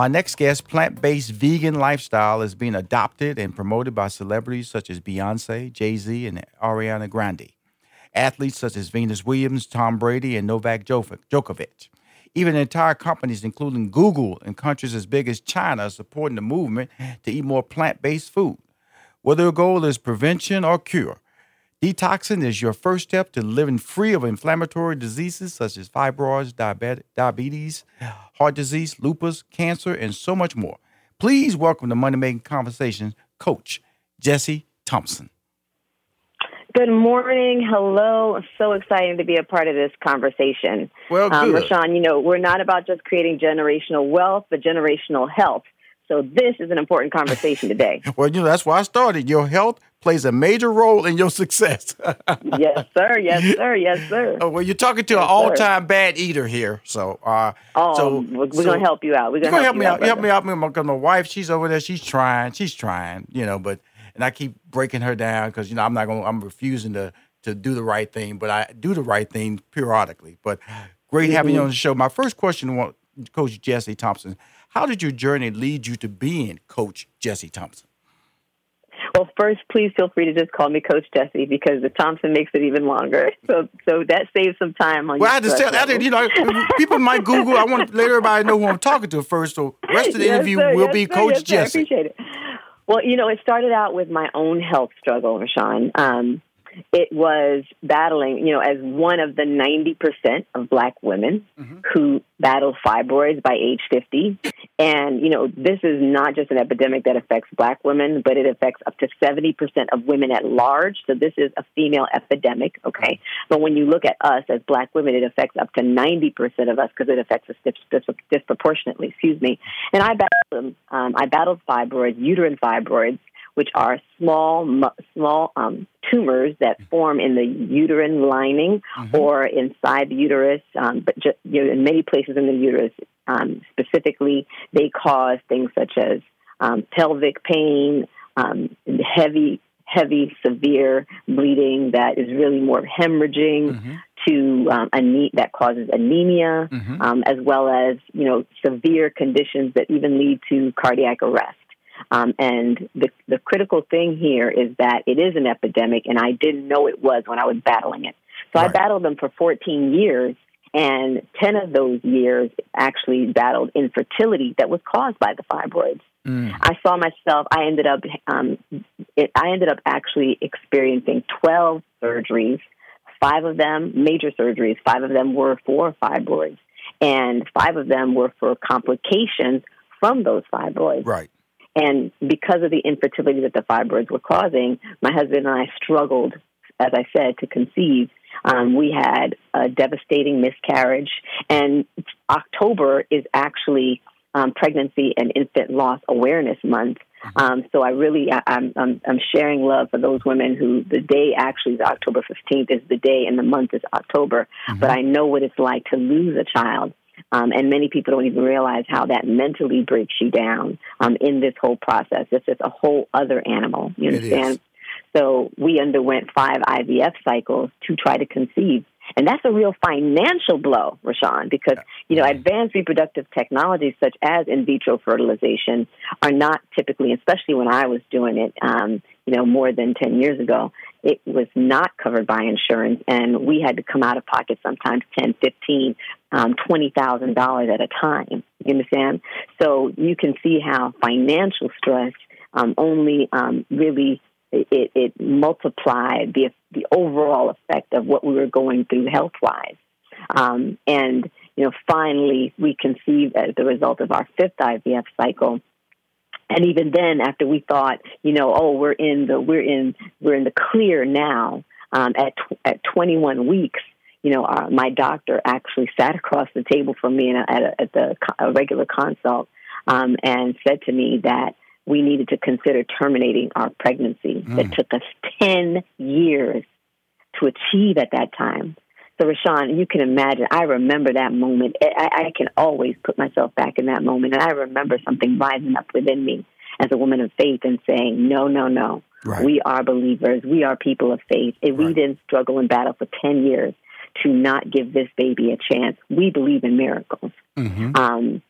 My next guest, plant based vegan lifestyle, is being adopted and promoted by celebrities such as Beyonce, Jay Z, and Ariana Grande. Athletes such as Venus Williams, Tom Brady, and Novak Djokovic. Even entire companies, including Google and countries as big as China, are supporting the movement to eat more plant based food. Whether your goal is prevention or cure, detoxing is your first step to living free of inflammatory diseases such as fibroids, diabetes, heart disease, lupus, cancer, and so much more. Please welcome to Money Making Conversations, Coach Gessie Thompson. Good morning. Hello. So exciting to be a part of this conversation. Well, um, good. Rushion, you know, we're not about just creating generational wealth, but generational health. So this is an important conversation today. well, you know, that's why I started. Your health plays a major role in your success. yes, sir. Yes, sir. Yes, sir. Oh, well, you're talking to yes, an all-time bad eater here. So, uh, oh, so we're, so, gonna help you out. We're gonna, help, help me out. help me out. Because my wife, she's over there. She's trying. She's trying. You know, but and I keep breaking her down because you know I'm not going. to I'm refusing to to do the right thing, but I do the right thing periodically. But great mm-hmm. having you on the show. My first question, Coach Gessie Thompson, how did your journey lead you to being Coach Gessie Thompson? Well, first, please feel free to just call me Coach Gessie because the Thompson makes it even longer. So, so that saves some time on. Well, I had to say, I did, you know, people might Google. I want to let everybody know who I'm talking to first. So, rest of the yes, interview sir, will yes, be sir, Coach yes, Gessie. Sir, I appreciate it. Well, you know, it started out with my own health struggle, Rushion. Um, it was battling, you know, as one of the 90% of black women mm-hmm. who battle fibroids by age 50. And, you know, this is not just an epidemic that affects black women, but it affects up to 70% of women at large. So this is a female epidemic, okay? But when you look at us as black women, it affects up to 90% of us because it affects us disproportionately, excuse me. And I battled, um, I battled fibroids, uterine fibroids, which are small small um, tumors that form in the uterine lining mm-hmm. or inside the uterus, um, but just, you know, in many places in the uterus. Um, specifically, they cause things such as um, pelvic pain, um, heavy heavy, severe bleeding that is really more hemorrhaging mm-hmm. to um, ane- that causes anemia, mm-hmm. um, as well as you know severe conditions that even lead to cardiac arrest. Um, and the, the critical thing here is that it is an epidemic, and I didn't know it was when I was battling it. So right. I battled them for 14 years, and 10 of those years actually battled infertility that was caused by the fibroids. Mm. I saw myself. I ended up. Um, it, I ended up actually experiencing 12 surgeries. Five of them major surgeries. Five of them were for fibroids, and five of them were for complications from those fibroids. Right. And because of the infertility that the fibroids were causing, my husband and I struggled, as I said, to conceive. Um, we had a devastating miscarriage, and October is actually um, Pregnancy and Infant Loss Awareness Month. Um, so I really, I, am I'm, I'm sharing love for those women who the day actually is October 15th is the day and the month is October. Mm-hmm. But I know what it's like to lose a child um, and many people don't even realize how that mentally breaks you down um, in this whole process. It's just a whole other animal. You understand? So we underwent five IVF cycles to try to conceive. And that's a real financial blow, Rushion, because, you know, advanced reproductive technologies such as in vitro fertilization are not typically, especially when I was doing it, um, you know, more than 10 years ago, it was not covered by insurance. And we had to come out of pocket sometimes 10, 15, um, $20,000 at a time. You understand? So you can see how financial stress um, only um, really it, it multiplied the the overall effect of what we were going through health wise. Um, and you know, finally, we conceived as the result of our fifth IVF cycle. And even then, after we thought, you know, oh, we're in the we're in we're in the clear now. Um, at at 21 weeks, you know, our, my doctor actually sat across the table from me a, at, a, at the a regular consult um, and said to me that we needed to consider terminating our pregnancy. Mm. It took us 10 years to achieve at that time. So, Rushion, you can imagine, I remember that moment. I, I can always put myself back in that moment. And I remember something rising up within me as a woman of faith and saying, no, no, no. Right. We are believers. We are people of faith. If right. we didn't struggle and battle for 10 years to not give this baby a chance, we believe in miracles. Mm-hmm. Um,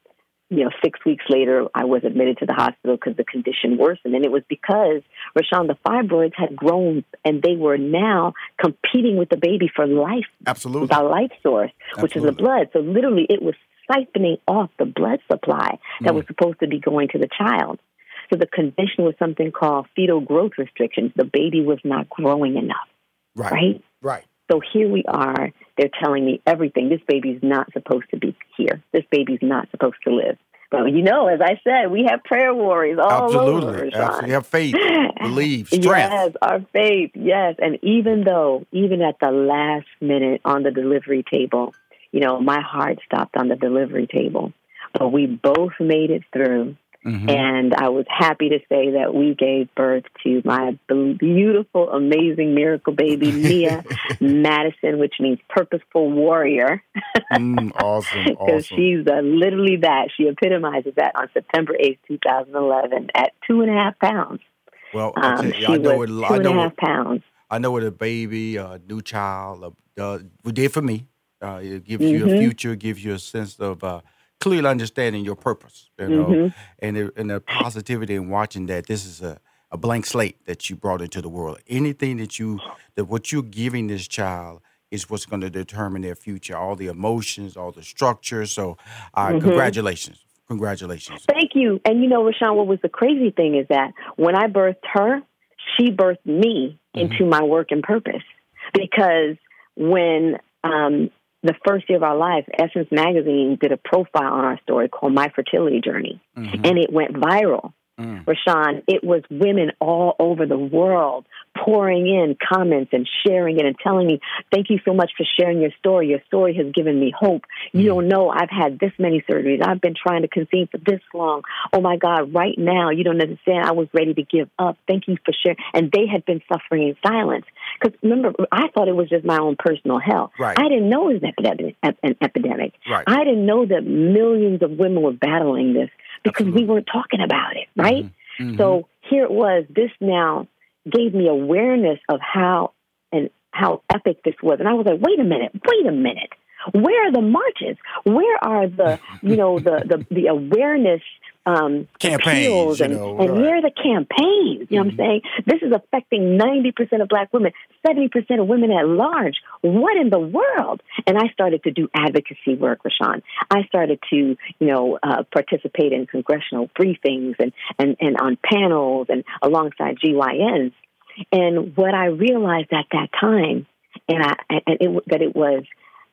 you know, six weeks later, I was admitted to the hospital because the condition worsened. And it was because, Rushion, the fibroids had grown and they were now competing with the baby for life. Absolutely. The life source, Absolutely. which is the blood. So literally, it was siphoning off the blood supply that Mm. was supposed to be going to the child. So the condition was something called fetal growth restrictions. The baby was not growing enough, Right. right? Right. So here we are. They're telling me everything. This baby's not supposed to be here. This baby's not supposed to live. But you know, as I said, we have prayer warriors all over. Absolutely. Rushion. Absolutely. Have faith, believe, strength. Yes, our faith. Yes, and even though, even at the last minute on the delivery table, you know, my heart stopped on the delivery table, but we both made it through. Mhm. And I was happy to say that we gave birth to my beautiful, amazing miracle baby, Mia Madison, which means purposeful warrior, Mm, awesome. because Awesome. she's uh, literally that. She epitomizes that on September 8th, 2011, at two and a half pounds. well, I, Um, she I know was what two I and know a what half pounds. I know what a baby, a new child, uh. We did for me. Uh, it gives you a Mhm. future, gives you a sense of uh, clearly understanding your purpose, you know, Mhm. and the, and the positivity in watching that. This is a, a blank slate that you brought into the world. Anything that you that what you're giving this child is what's going to determine their future. All the emotions, all the structure. So, uh, Mhm. congratulations, congratulations. Thank you. And you know, Rushion, what was the crazy thing is that when I birthed her, she birthed me Mm-hmm. into my work and purpose. Because when um, the first year of our life, Essence Magazine did a profile on our story called My Fertility Journey, Mhm. and it went viral. Mm. Rushion, it was women all over the world pouring in comments and sharing it and telling me, Thank you so much for sharing your story. Your story has given me hope. You don't know, I've had this many surgeries. I've been trying to conceive for this long. Oh my God, right now, you don't understand. I was ready to give up. Thank you for sharing. And they had been suffering in silence. Because remember, I thought it was just my own personal health. Right. I didn't know it was an epidemic. An epidemic. Right. I didn't know that millions of women were battling this because Absolutely. we weren't talking about it, right? Mhm. So here it was. This now gave me awareness of how and how epic this was, and I was like, wait a minute, wait a minute. Where are the marches? Where are the you know the the, the awareness um, Campaigns, appeals you and, know, and right. where are the campaigns? You know what I'm saying? This is affecting 90% of black women, 70% of women at large. What in the world? And I started to do advocacy work, Rushion. I started to, you know, uh, participate in congressional briefings and, and, and on panels and alongside GYNs. And what I realized at that time, and I, and it, that it was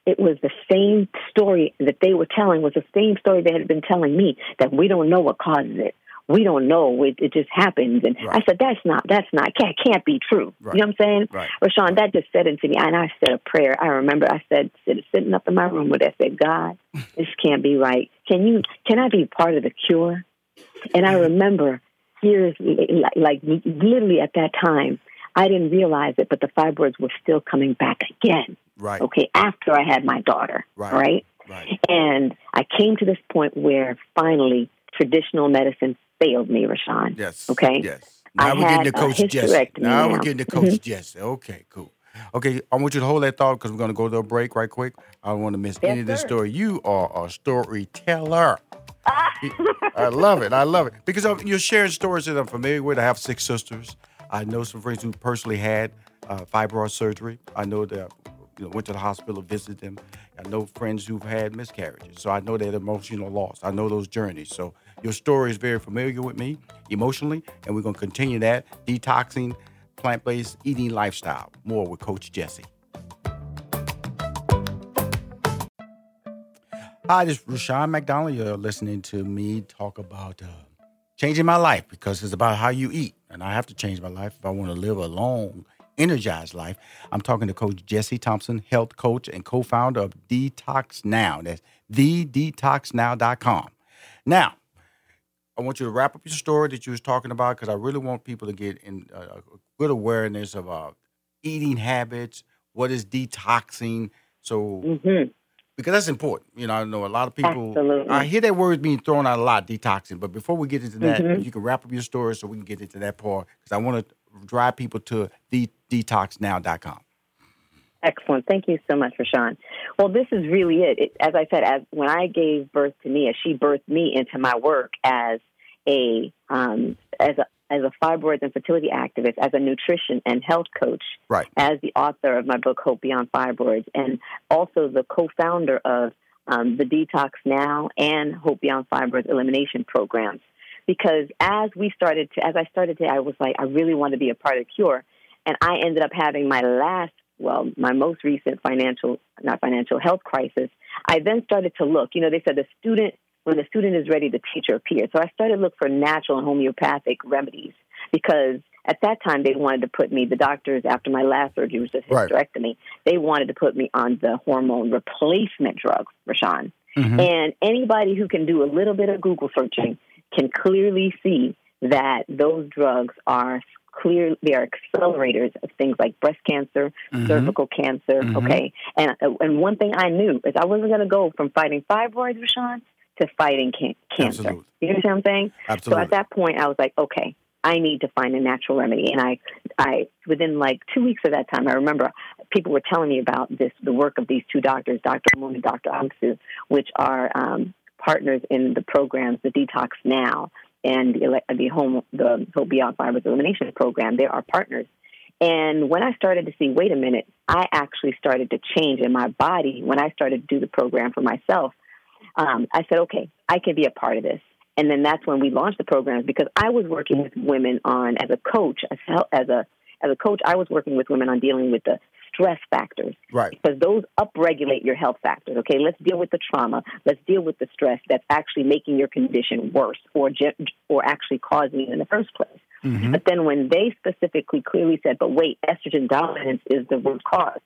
it was the same story that they were telling was the same story they had been telling me that we don't know what causes it. We don't know. It, it just happens. And I said, that's not, that's not, can't, can't be true. Right. You know what I'm saying? Right. Rushion, that just said into me. And I said a prayer. I remember I said, sitting up in my room with it, I said, God, this can't be right. Can you, can I be part of the cure? And I remember years, like, like literally at that time, I didn't realize it, but the fibroids were still coming back again Right. okay, after I had my daughter, Right. right? Right. And I came to this point where finally traditional medicine failed me, Rushion. Yes. Okay. Yes. I Now we're getting to Coach Gessie. hysterectomy Now we're getting to Coach Gessie. Okay, cool. Okay, I want you to hold that thought because we're going to go to a break right quick. I don't want to miss Yes, any of this sir. story. You are a storyteller. I love it. I love it because you're sharing stories that I'm familiar with. I have six sisters. I know some friends who personally had uh, fibroid surgery. I know that you know, went to the hospital, visited them. I know friends who've had miscarriages. So I know that emotional loss. I know those journeys. So your story is very familiar with me emotionally, and we're going to continue that detoxing, plant based eating lifestyle. More with Coach Gessie. Hi, this is Rushion McDonald. You're listening to me talk about uh, changing my life because it's about how you eat. And I have to change my life if I want to live a long, energized life. I'm talking to Coach Gessie Thompson, health coach and co founder of Detox Now. That's thedetoxnow.com. Now, I want you to wrap up your story that you was talking about because I really want people to get in uh, a good awareness of uh, eating habits, what is detoxing. So hmm because that's important. You know, I know a lot of people. Absolutely. I hear that word being thrown out a lot, detoxing. But before we get into that, Mhm. you can wrap up your story so we can get into that part, because I want to drive people to the detoxnow.com. Excellent. Thank you so much, Rushion. Well, this is really it. it. As I said, as when I gave birth to Nia, she birthed me into my work as a um, as a as a fibroids and fertility activist, as a nutrition and health coach, right. as the author of my book Hope Beyond Fibroids, and also the co-founder of um, the Detox Now and Hope Beyond Fibroids elimination programs. Because as we started to, as I started to, I was like, I really want to be a part of the cure, and I ended up having my last, well, my most recent financial, not financial health crisis. I then started to look. You know, they said the student when the student is ready, the teacher appears. So I started to look for natural and homeopathic remedies because at that time they wanted to put me, the doctors after my last surgery was a hysterectomy, right. they wanted to put me on the hormone replacement drug, Rushion. Mm-hmm. And anybody who can do a little bit of Google searching can clearly see that those drugs are clear they are accelerators of things like breast cancer, mm-hmm. cervical cancer. Mm-hmm. Okay, and and one thing I knew is I wasn't going to go from fighting fibroids, Rushion, to fighting can- cancer. Absolutely. You know what I'm saying? Absolutely. So at that point, I was like, okay, I need to find a natural remedy. And I, I within like two weeks of that time, I remember people were telling me about this, the work of these two doctors, Dr. Moon and Dr. Angsu, which are um, partners in the programs, the Detox Now and the, the Home, the Hope Beyond Fibroids Elimination Program. They are partners. And when I started to see, wait a minute, I actually started to change in my body when I started to do the program for myself um, I said, okay, I can be a part of this. And then that's when we launched the programs because I was working with women on as a coach, as a as a coach, I was working with women on dealing with the stress factors. Right. Because those upregulate your health factors. Okay, let's deal with the trauma. Let's deal with the stress that's actually making your condition worse or or actually causing it in the first place. Mm-hmm. But then when they specifically clearly said, but wait, estrogen dominance is the root cause.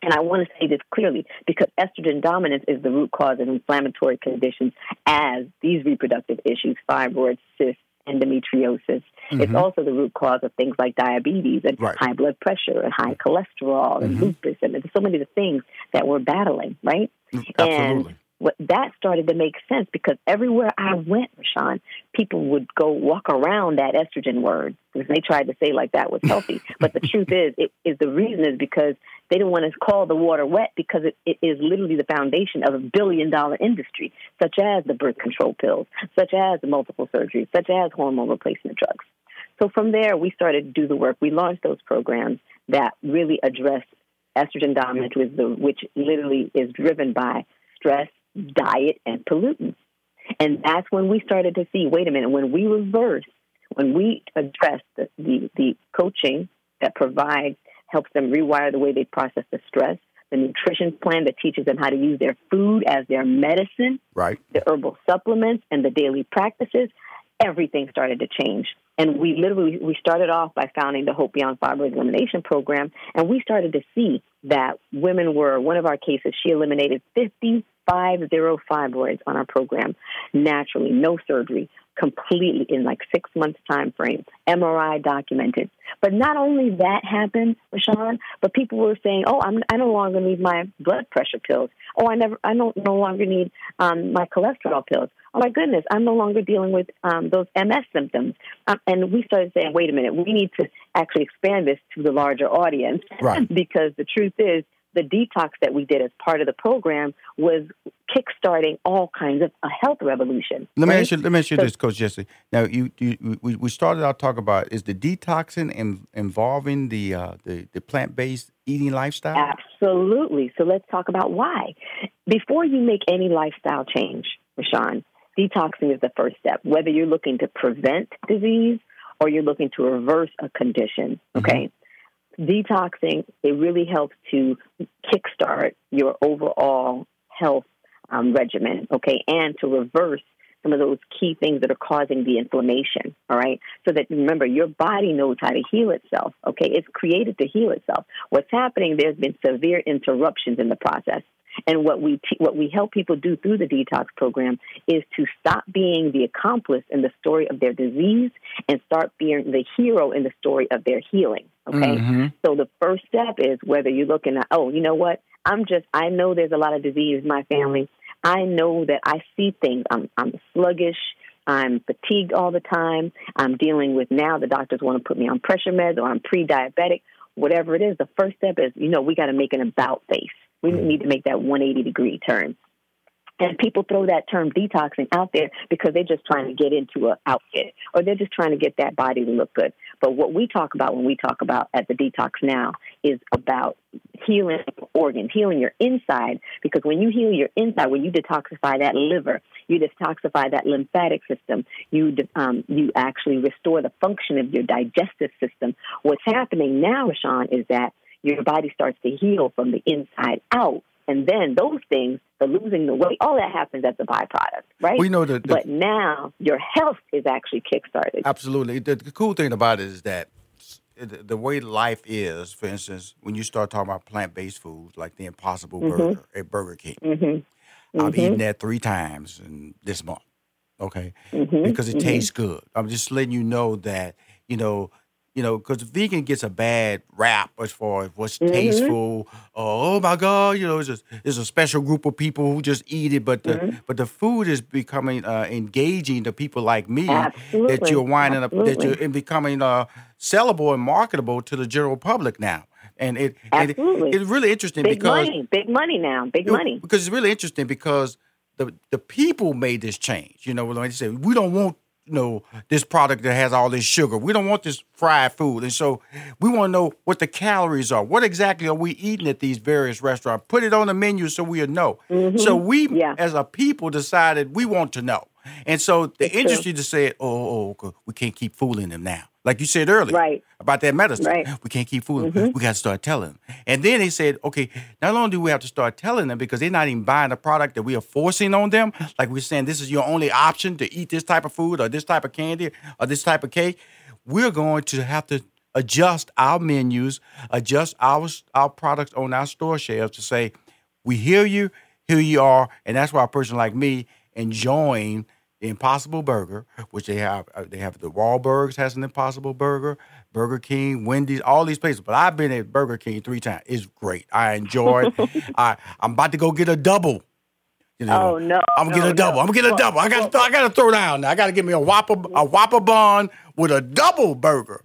And I want to say this clearly because estrogen dominance is the root cause of inflammatory conditions as these reproductive issues, fibroids, cysts, endometriosis. Mm-hmm. It's also the root cause of things like diabetes and right. high blood pressure and high cholesterol mm-hmm. and lupus. And there's so many of the things that we're battling, right? Mm, absolutely. And what that started to make sense because everywhere I went, Rushion, people would go walk around that estrogen word because they tried to say like that was healthy. but the truth is, it is the reason is because they didn't want to call the water wet because it, it is literally the foundation of a billion dollar industry, such as the birth control pills, such as the multiple surgeries, such as hormone replacement drugs. So from there, we started to do the work. We launched those programs that really address estrogen dominance, which, which literally is driven by stress, diet and pollutants. And that's when we started to see wait a minute, when we reverse, when we address the, the, the coaching that provides, helps them rewire the way they process the stress, the nutrition plan that teaches them how to use their food as their medicine, right. the herbal supplements, and the daily practices, everything started to change. And we literally we started off by founding the Hope Beyond Fiber Elimination Program, and we started to see that women were one of our cases. She eliminated fifty 505 words on our program naturally, no surgery, completely in like six months time frame, MRI documented. But not only that happened, Rushion, but people were saying, "Oh, I'm I no longer need my blood pressure pills. Oh, I never I don't no longer need um, my cholesterol pills. Oh my goodness, I'm no longer dealing with um, those MS symptoms." Um, and we started saying, "Wait a minute, we need to actually expand this to the larger audience right. because the truth is." The detox that we did as part of the program was kickstarting all kinds of a health revolution. Let right? me ask you. Let me ask you so, this, Coach Gessie. Now, you, you we, we started out talking about is the detoxing in, involving the uh, the, the plant based eating lifestyle? Absolutely. So let's talk about why. Before you make any lifestyle change, Rushion, detoxing is the first step. Whether you're looking to prevent disease or you're looking to reverse a condition, mm-hmm. okay. Mm-hmm detoxing, it really helps to kickstart your overall health um, regimen, okay, and to reverse some of those key things that are causing the inflammation, all right? So that remember, your body knows how to heal itself, okay? It's created to heal itself. What's happening, there's been severe interruptions in the process. And what we te- what we help people do through the detox program is to stop being the accomplice in the story of their disease and start being the hero in the story of their healing. Okay, mm-hmm. so the first step is whether you're looking at oh, you know what, I'm just I know there's a lot of disease in my family. I know that I see things. I'm I'm sluggish. I'm fatigued all the time. I'm dealing with now the doctors want to put me on pressure meds or I'm pre-diabetic whatever it is, the first step is, you know, we got to make an about face. We need to make that 180 degree turn. And people throw that term detoxing out there because they're just trying to get into an outfit or they're just trying to get that body to look good. But what we talk about when we talk about at the detox now is about healing organs, healing your inside. Because when you heal your inside, when you detoxify that liver, you detoxify that lymphatic system, you um, you actually restore the function of your digestive system. What's happening now, Rushion, is that your body starts to heal from the inside out and then those things, the losing the weight, all that happens as a byproduct, right? We know that. But now your health is actually kickstarted. Absolutely. The, the cool thing about it is that the way life is, for instance, when you start talking about plant based foods like the Impossible mm-hmm. Burger at Burger King, mm-hmm. I've mm-hmm. eaten that three times in this month, okay? Mm-hmm. Because it mm-hmm. tastes good. I'm just letting you know that, you know, you know, because vegan gets a bad rap as far as what's mm-hmm. tasteful. oh my God, you know, it's a, it's a special group of people who just eat it, but the mm-hmm. but the food is becoming uh, engaging to people like me Absolutely. that you're winding Absolutely. up that you're becoming uh, sellable and marketable to the general public now. And it, it it's really interesting big because money, big money now, big money. Because it's really interesting because the the people made this change. You know, when they say we don't want you know, this product that has all this sugar. We don't want this fried food. And so we want to know what the calories are. What exactly are we eating at these various restaurants? Put it on the menu so we'll know. Mm-hmm. So we, yeah. as a people, decided we want to know. And so the industry true. just said, oh, oh, oh, we can't keep fooling them now. Like you said earlier right. about that medicine. Right. We can't keep fooling mm-hmm. We got to start telling them. And then they said, okay, not only do we have to start telling them because they're not even buying the product that we are forcing on them, like we're saying this is your only option to eat this type of food or this type of candy or this type of cake, we're going to have to adjust our menus, adjust our our products on our store shelves to say, we hear you, here you are, and that's why a person like me enjoying – the Impossible Burger, which they have. Uh, they have the Wahlburgers has an Impossible Burger, Burger King, Wendy's, all these places. But I've been at Burger King three times. It's great. I enjoy it. I I'm about to go get a double. You know, oh no! I'm gonna no, get a double. No. I'm gonna get a double. I got to I got to throw down. I got to give me a Whopper a Whopper bun with a double burger.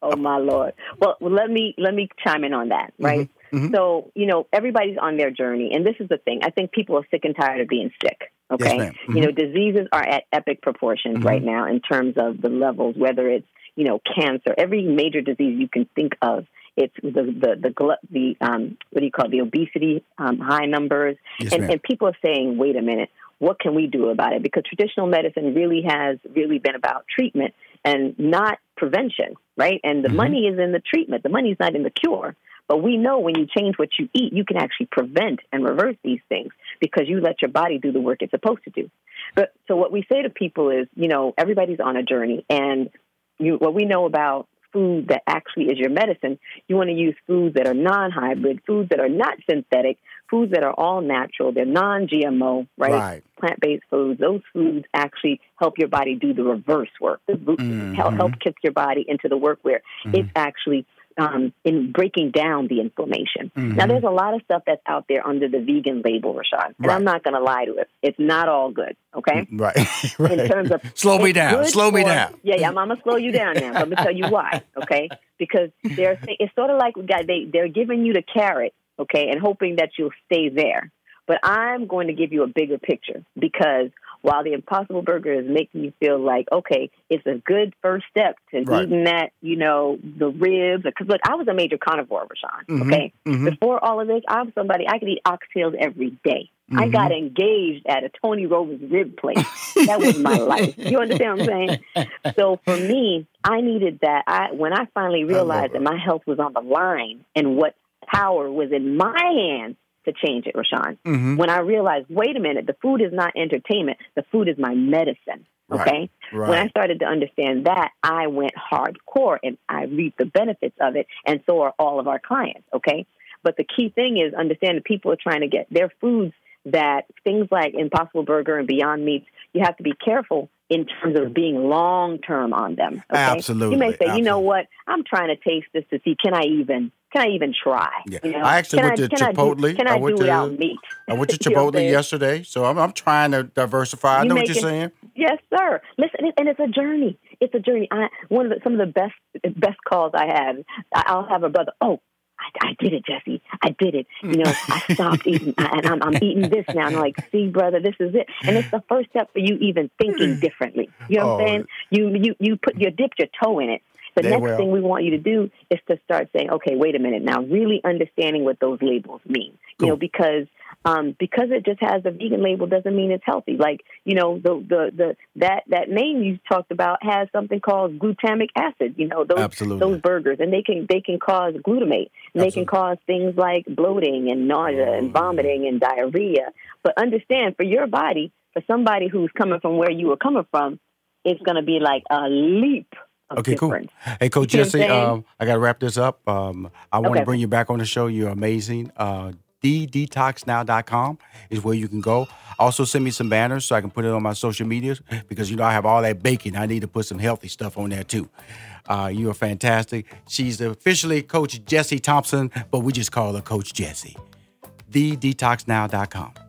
Oh my lord! Well, let me let me chime in on that. Right. Mm-hmm. Mm-hmm. So you know everybody's on their journey, and this is the thing. I think people are sick and tired of being sick. Okay. Yes, mm-hmm. You know, diseases are at epic proportions Mm-hmm. right now in terms of the levels, whether it's, you know, cancer, every major disease you can think of. It's the the the, the um, what do you call it, the obesity um, high numbers, Yes, and, and people are saying, wait a minute, what can we do about it? Because traditional medicine really has really been about treatment and not prevention, right? And the Mhm. money is in the treatment. The money is not in the cure. But we know when you change what you eat, you can actually prevent and reverse these things because you let your body do the work it's supposed to do. But so what we say to people is, you know, everybody's on a journey, and you, what we know about food that actually is your medicine, you want to use foods that are non-hybrid, foods that are not synthetic, foods that are all natural, they're non-GMO, right? Right. Plant-based foods. Those foods actually help your body do the reverse work. The root- Mhm. help help kick your body into the work where it's actually um, in breaking down the inflammation. Mhm. Now, there's a lot of stuff that's out there under the vegan label, Rashad, and Right. I'm not going to lie to it. It's not all good, okay? Right. right. In terms of slow me down. Slow me for- down. Yeah, yeah, I'm, I'm gonna slow you down now. Let me tell you why, okay? Because they're it's sort of like they they're giving you the carrot, okay, and hoping that you'll stay there. But I'm going to give you a bigger picture because while the Impossible Burger is making you feel like okay, it's a good first step to Right. eating that, you know, the ribs. Because look, I was a major carnivore, Rushion. Mhm, Okay, mhm. before all of this, I was somebody I could eat oxtails every day. I Mhm. got engaged at a Tony Roma's rib place. That was my life. You understand what I'm saying? So for me, I needed that. I when I finally realized that my health was on the line and what power was in my hands to change it, Rushion. Mhm. When I realized, wait a minute, the food is not entertainment. The food is my medicine. Okay. Right. When I started to understand that, I went hardcore and I reaped the benefits of it, and so are all of our clients. Okay. But the key thing is understand that people are trying to get their foods that things like Impossible Burger and Beyond Meats, you have to be careful in terms of being long term on them. Okay? Absolutely, You may say, you know what, I'm trying to taste this to see can I even can I even try? Yeah. You know? I actually can went to can I do, Chipotle. can I I, went do to- without meat? I went to You know what I'm Chipotle yesterday, so I'm, I'm trying to diversify. I You know what you're saying. Yes, sir. Listen, and it's a journey. It's a journey. I one of the, some of the best best calls I have. I'll have a brother. Oh, I, I did it, Gessie. I did it. You know, I stopped eating, and I'm, I'm eating this now. And I'm like, see, brother, this is it. And it's the first step for you even thinking differently. You know what I'm oh. saying? You you you put you dipped your toe in it. The next will. thing we want you to do is to start saying, okay, wait a minute now, really understanding what those labels mean. Cool. You know, because um, because it just has a vegan label doesn't mean it's healthy. Like you know, the the the that that name you talked about has something called glutamic acid. You know, those Absolutely. those burgers, and they can they can cause glutamate, and they can cause things like bloating and nausea and oh, vomiting and diarrhea. But understand, for your body, for somebody who's coming from where you were coming from, it's going to be like a leap okay, difference. cool. Hey, Coach Gessie, um, I got to wrap this up. Um, I want to okay. bring you back on the show. You're amazing. Uh, thedetoxnow.com is where you can go. Also, send me some banners so I can put it on my social medias because you know I have all that baking. I need to put some healthy stuff on there too. Uh, you are fantastic. She's officially Coach Gessie Thompson, but we just call her Coach Gessie. Thedetoxnow.com.